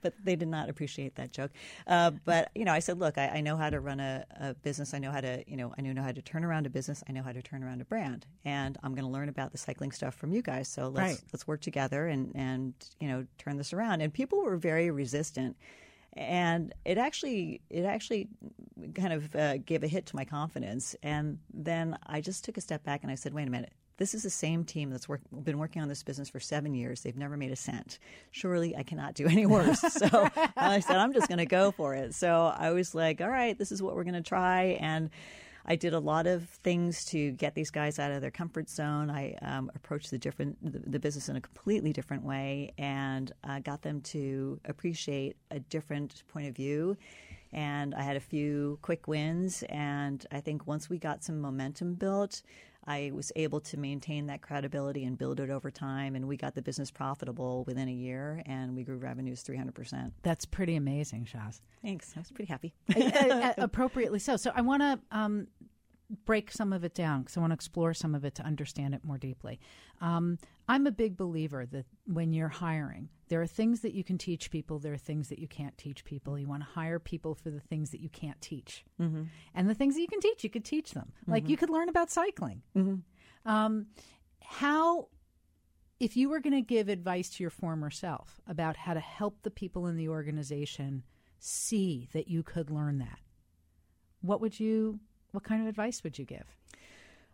but they did not appreciate that joke. Uh, but you know, I said, look, I, I know how to run a, a, business. I know how to, you know, I know how to turn around a business. I know how to turn around a brand, and I'm going to learn about the cycling stuff from you guys. So let's right. let's work together and and you know turn this around. And people were very resistant and it actually it actually kind of uh, gave a hit to my confidence and then i just took a step back and i said wait a minute this is the same team that's work, been working on this business for seven years. They've never made a cent. Surely I cannot do any worse. so I said, I'm just going to go for it. So I was like, all right, this is what we're going to try. And I did a lot of things to get these guys out of their comfort zone. I um, approached the different the, the, business in a completely different way and uh, got them to appreciate a different point of view. And I had a few quick wins. And I think once we got some momentum built, I was able to maintain that credibility and build it over time. And we got the business profitable within a year and we grew revenues 300%. That's pretty amazing, Shaz. Thanks. I was pretty happy. Appropriately so. So I want to um, break some of it down because I want to explore some of it to understand it more deeply. Um, I'm a big believer that when you're hiring, there are things that you can teach people, there are things that you can't teach people. You want to hire people for the things that you can't teach. Mm-hmm. And the things that you can teach, you could teach them. Mm-hmm. Like you could learn about cycling. Mm-hmm. Um, how, if you were going to give advice to your former self about how to help the people in the organization see that you could learn that, what would you, what kind of advice would you give?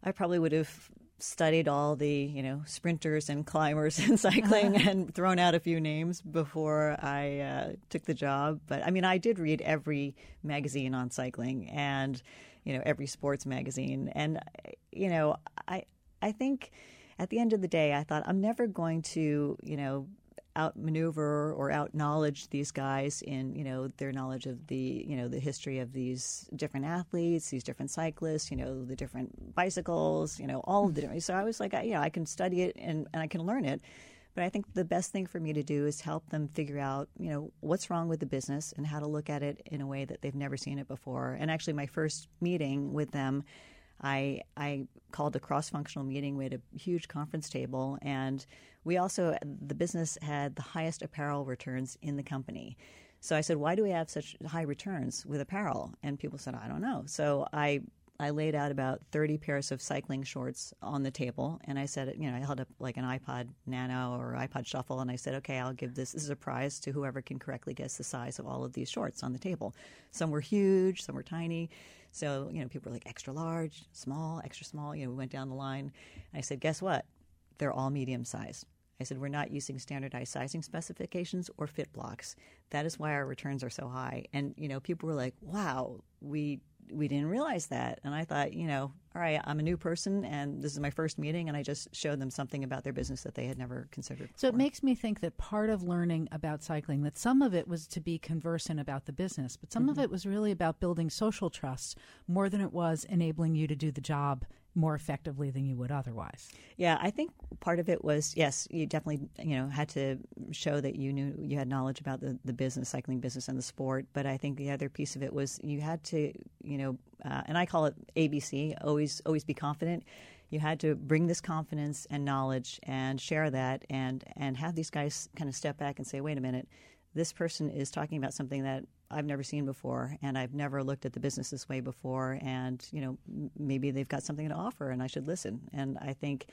I probably would have studied all the you know sprinters and climbers in cycling and thrown out a few names before I uh, took the job. But I mean, I did read every magazine on cycling and you know every sports magazine, and you know I I think at the end of the day, I thought I'm never going to you know outmaneuver or outknowledge these guys in you know their knowledge of the you know the history of these different athletes, these different cyclists, you know the different bicycles, you know all of the different. So I was like, I, you know, I can study it and, and I can learn it. But I think the best thing for me to do is help them figure out, you know, what's wrong with the business and how to look at it in a way that they've never seen it before. And actually, my first meeting with them, I I called a cross functional meeting. We had a huge conference table, and we also the business had the highest apparel returns in the company. So I said, "Why do we have such high returns with apparel?" And people said, "I don't know." So I I laid out about 30 pairs of cycling shorts on the table, and I said, you know, I held up like an iPod Nano or iPod Shuffle, and I said, okay, I'll give this, this is a prize to whoever can correctly guess the size of all of these shorts on the table. Some were huge, some were tiny. So, you know, people were like extra large, small, extra small. You know, we went down the line. I said, guess what? They're all medium sized. I said, we're not using standardized sizing specifications or fit blocks. That is why our returns are so high. And, you know, people were like, wow, we we didn't realize that. And I thought, you know, all right, I'm a new person and this is my first meeting, and I just showed them something about their business that they had never considered. Before. So it makes me think that part of learning about cycling, that some of it was to be conversant about the business, but some mm-hmm. of it was really about building social trust more than it was enabling you to do the job more effectively than you would otherwise. Yeah, I think part of it was yes, you definitely you know had to show that you knew you had knowledge about the the business, cycling business, and the sport. But I think the other piece of it was you had to you know, uh, and I call it ABC, always always be confident. You had to bring this confidence and knowledge and share that, and and have these guys kind of step back and say, wait a minute this person is talking about something that I've never seen before, and I've never looked at the business this way before, and you know maybe they've got something to offer, and I should listen. And I think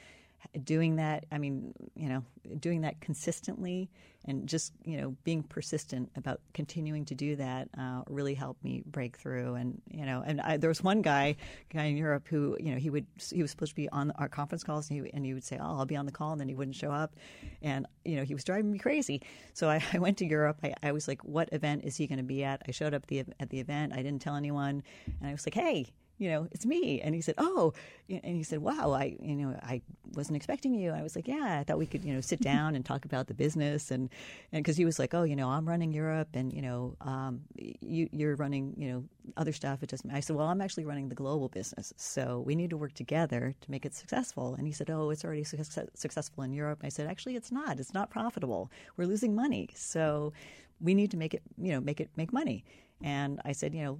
doing that, I mean, you know, doing that consistently and just, you know, being persistent about continuing to do that uh, really helped me break through. And, you know, and I, there was one guy, guy in Europe who, you know, he would, he was supposed to be on our conference calls and he, and he would say, oh, I'll be on the call. And then he wouldn't show up. And, you know, he was driving me crazy. So I, I went to Europe. I, I was like, what event is he going to be at? I showed up the, at the event. I didn't tell anyone. And I was like, hey, you know, it's me. And he said, oh, and he said, wow, I, you know, I wasn't expecting you. I was like, yeah, I thought we could, you know, sit down and talk about the business. And, and cause he was like, oh, you know, I'm running Europe and, you know, um, you, you're running, you know, other stuff. It doesn't, I said, well, I'm actually running the global business. So we need to work together to make it successful. And he said, oh, it's already su- successful in Europe. And I said, actually, it's not, it's not profitable. We're losing money. So we need to make it, you know, make it make money. And I said, you know,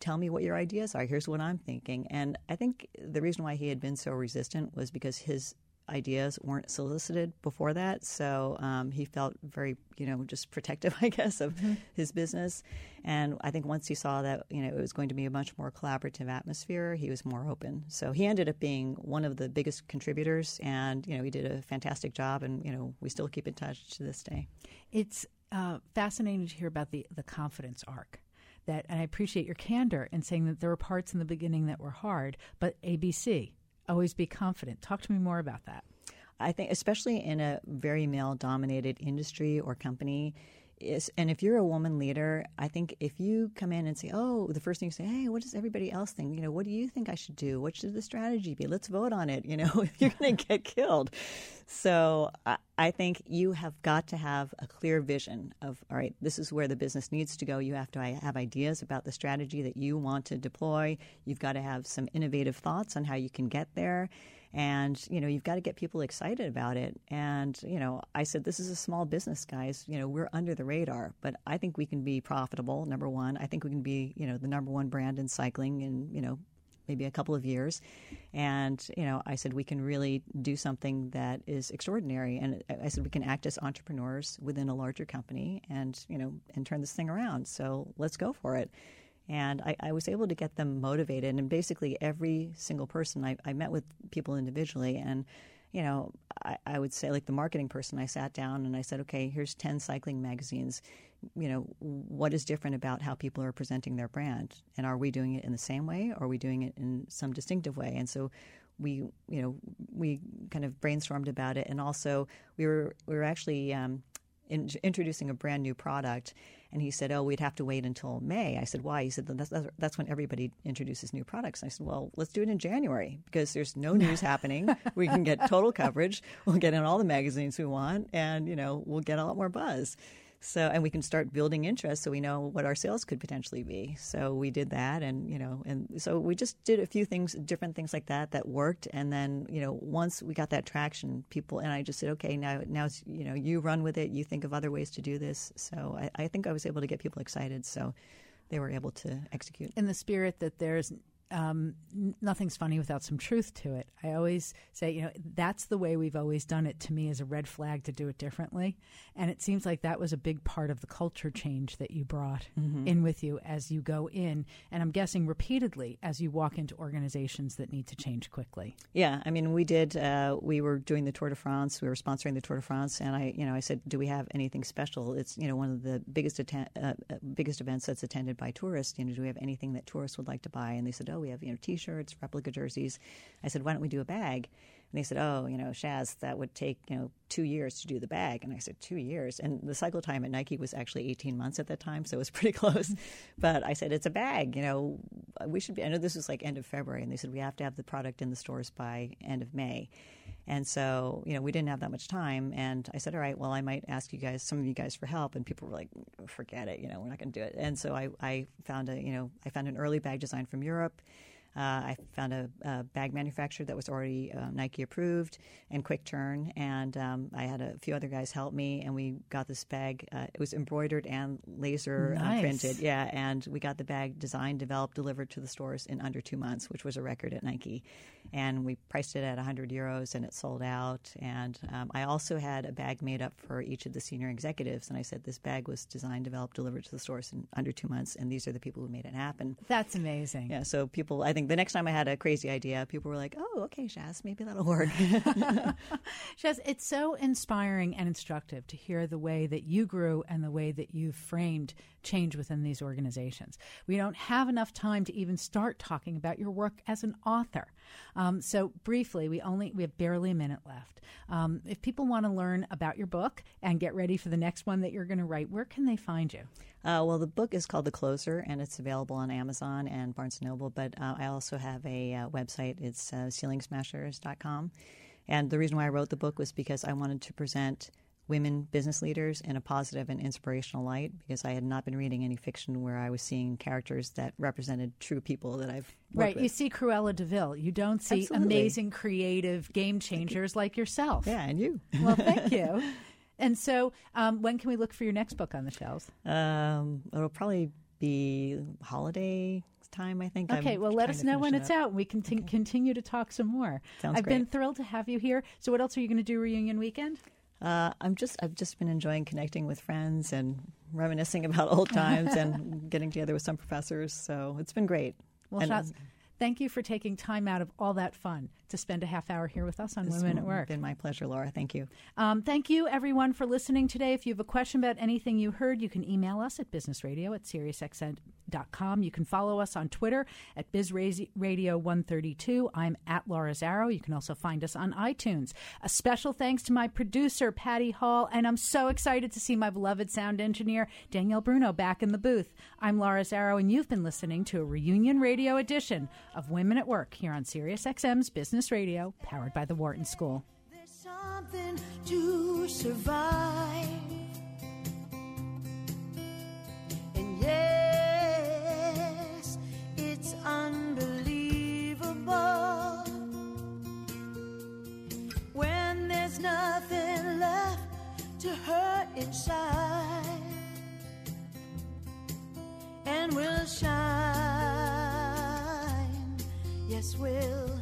tell me what your ideas are. Here's what I'm thinking. And I think the reason why he had been so resistant was because his ideas weren't solicited before that. So um, he felt very, you know, just protective, I guess, of mm-hmm. his business. And I think once he saw that, you know, it was going to be a much more collaborative atmosphere, he was more open. So he ended up being one of the biggest contributors, and you know, he did a fantastic job. And you know, we still keep in touch to this day. It's uh, fascinating to hear about the the confidence arc that, and I appreciate your candor in saying that there were parts in the beginning that were hard, but ABC, always be confident. Talk to me more about that. I think, especially in a very male dominated industry or company, is, and if you're a woman leader, I think if you come in and say, "Oh," the first thing you say, "Hey, what does everybody else think? You know, what do you think I should do? What should the strategy be? Let's vote on it." You know, you're going to get killed. So I, I think you have got to have a clear vision of, all right, this is where the business needs to go. You have to have ideas about the strategy that you want to deploy. You've got to have some innovative thoughts on how you can get there and you know you've got to get people excited about it. And you know i said this is a small business guys. You know we're under the radar. But i think we can be profitable number one. I think we can be you know the number one brand in cycling in you know maybe a couple of years. And you know i said we can really do something that is extraordinary. And i said we can act as entrepreneurs within a larger company and you know and turn this thing around. So let's go for it and I, I, was able to get them motivated. And basically, every single person I, I met with people individually, and you know, I, I would say, like the marketing person, I sat down and I said, okay, here's 10 cycling magazines. You know, what is different about how people are presenting their brand? And are we doing it in the same way or are we doing it in some distinctive way? And so we, you know, we kind of brainstormed about it. And also, we were, we were actually um, in, introducing a brand new product and he said, "Oh, we'd have to wait until May." I said, "Why?" He said, "That's that's when everybody introduces new products." And I said, "Well, let's do it in January because there's no news happening. We can get total coverage. We'll get in all the magazines we want, and you know, we'll get a lot more buzz." So, and we can start building interest so we know what our sales could potentially be. So we did that, and you know, and so we just did a few things, different things like that that worked. And then, you know, once we got that traction, people and I just said, okay, now, now it's you know, you run with it. You think of other ways to do this. So I, I think I was able to get people excited. So they were able to execute in the spirit that there's um, nothing's funny without some truth to it. I always say, you know, that's the way we've always done it. To me, is a red flag to do it differently, and it seems like that was a big part of the culture change that you brought mm-hmm. in with you as you go in, and I'm guessing repeatedly as you walk into organizations that need to change quickly. Yeah, I mean, we did. Uh, we were doing the Tour de France. We were sponsoring the Tour de France, and I, you know, I said, do we have anything special? It's you know one of the biggest atten- uh, uh biggest events that's attended by tourists. You know, do we have anything that tourists would like to buy? And they said, oh we have you know T-shirts, replica jerseys. I said, why don't we do a bag? And they said, oh, you know, Shaz, that would take you know two years to do the bag. And I said, two years. And the cycle time at Nike was actually 18 months at that time, so it was pretty close. but I said, it's a bag. You know, we should be. I know this was like end of February, and they said we have to have the product in the stores by end of May. And so, you know, we didn't have that much time. And I said, all right, well, I might ask you guys, some of you guys, for help. And people were like, forget it, you know, we're not going to do it. And so I, I found a, you know, I found an early bag design from Europe. Uh, I found a, a, bag manufacturer that was already uh, Nike approved and quick turn, and um, I had a few other guys help me, and we got this bag. Uh, it was embroidered and laser nice. printed, yeah, and we got the bag designed, developed, delivered to the stores in under two months, which was a record at Nike. And we priced it at 100 euros, and it sold out. And um, I also had a bag made up for each of the senior executives, and I said this bag was designed, developed, delivered to the stores in under two months, and these are the people who made it happen. That's amazing. Yeah, so people, I think the next time I had a crazy idea, people were like, "Oh, okay, Shaz, maybe that'll work." Shaz, it's so inspiring and instructive to hear the way that you grew and the way that you framed change within these organizations. We don't have enough time to even start talking about your work as an author. Um, so briefly, we only we have barely a minute left. Um, if people want to learn about your book and get ready for the next one that you're going to write, where can they find you? Uh, well, the book is called The Closer, and it's available on Amazon and Barnes & Noble. But uh, I also have a uh, website. It's uh, ceilingsmashers.com. And the reason why I wrote the book was because I wanted to present women business leaders in a positive and inspirational light because I had not been reading any fiction where I was seeing characters that represented true people that I've right. With. You see Cruella de Vil. You don't see Absolutely. amazing, creative game changers like yourself. Yeah, and you. Well, thank you. And so, um, when can we look for your next book on the shelves? Um, it'll probably be holiday time, I think. Okay, I'm well, let us know when it's up. out. We can t- okay. continue to talk some more. Sounds I've great. been thrilled to have you here. So, what else are you going to do reunion weekend? Uh, I'm just I've just been enjoying connecting with friends and reminiscing about old times and getting together with some professors. So it's been great. Well, and, Shaz, thank you for taking time out of all that fun to spend a half hour here with us on Women at Work. It's been my pleasure, Laura. Thank you. Um, thank you, everyone, for listening today. If you have a question about anything you heard, you can email us at businessradio at SiriusXM.com. You can follow us on Twitter at BizRadio132. I'm at Laura Zarrow. You can also find us on iTunes. A special thanks to my producer, Patty Hall, and I'm so excited to see my beloved sound engineer, Danielle Bruno, back in the booth. I'm Laura Zarrow, and you've been listening to a reunion radio edition of Women at Work here on SiriusXM's Business Radio, powered by the Wharton School. There's something to survive. And yes, it's unbelievable when there's nothing left to hurt inside. And we'll shine. Yes, we'll.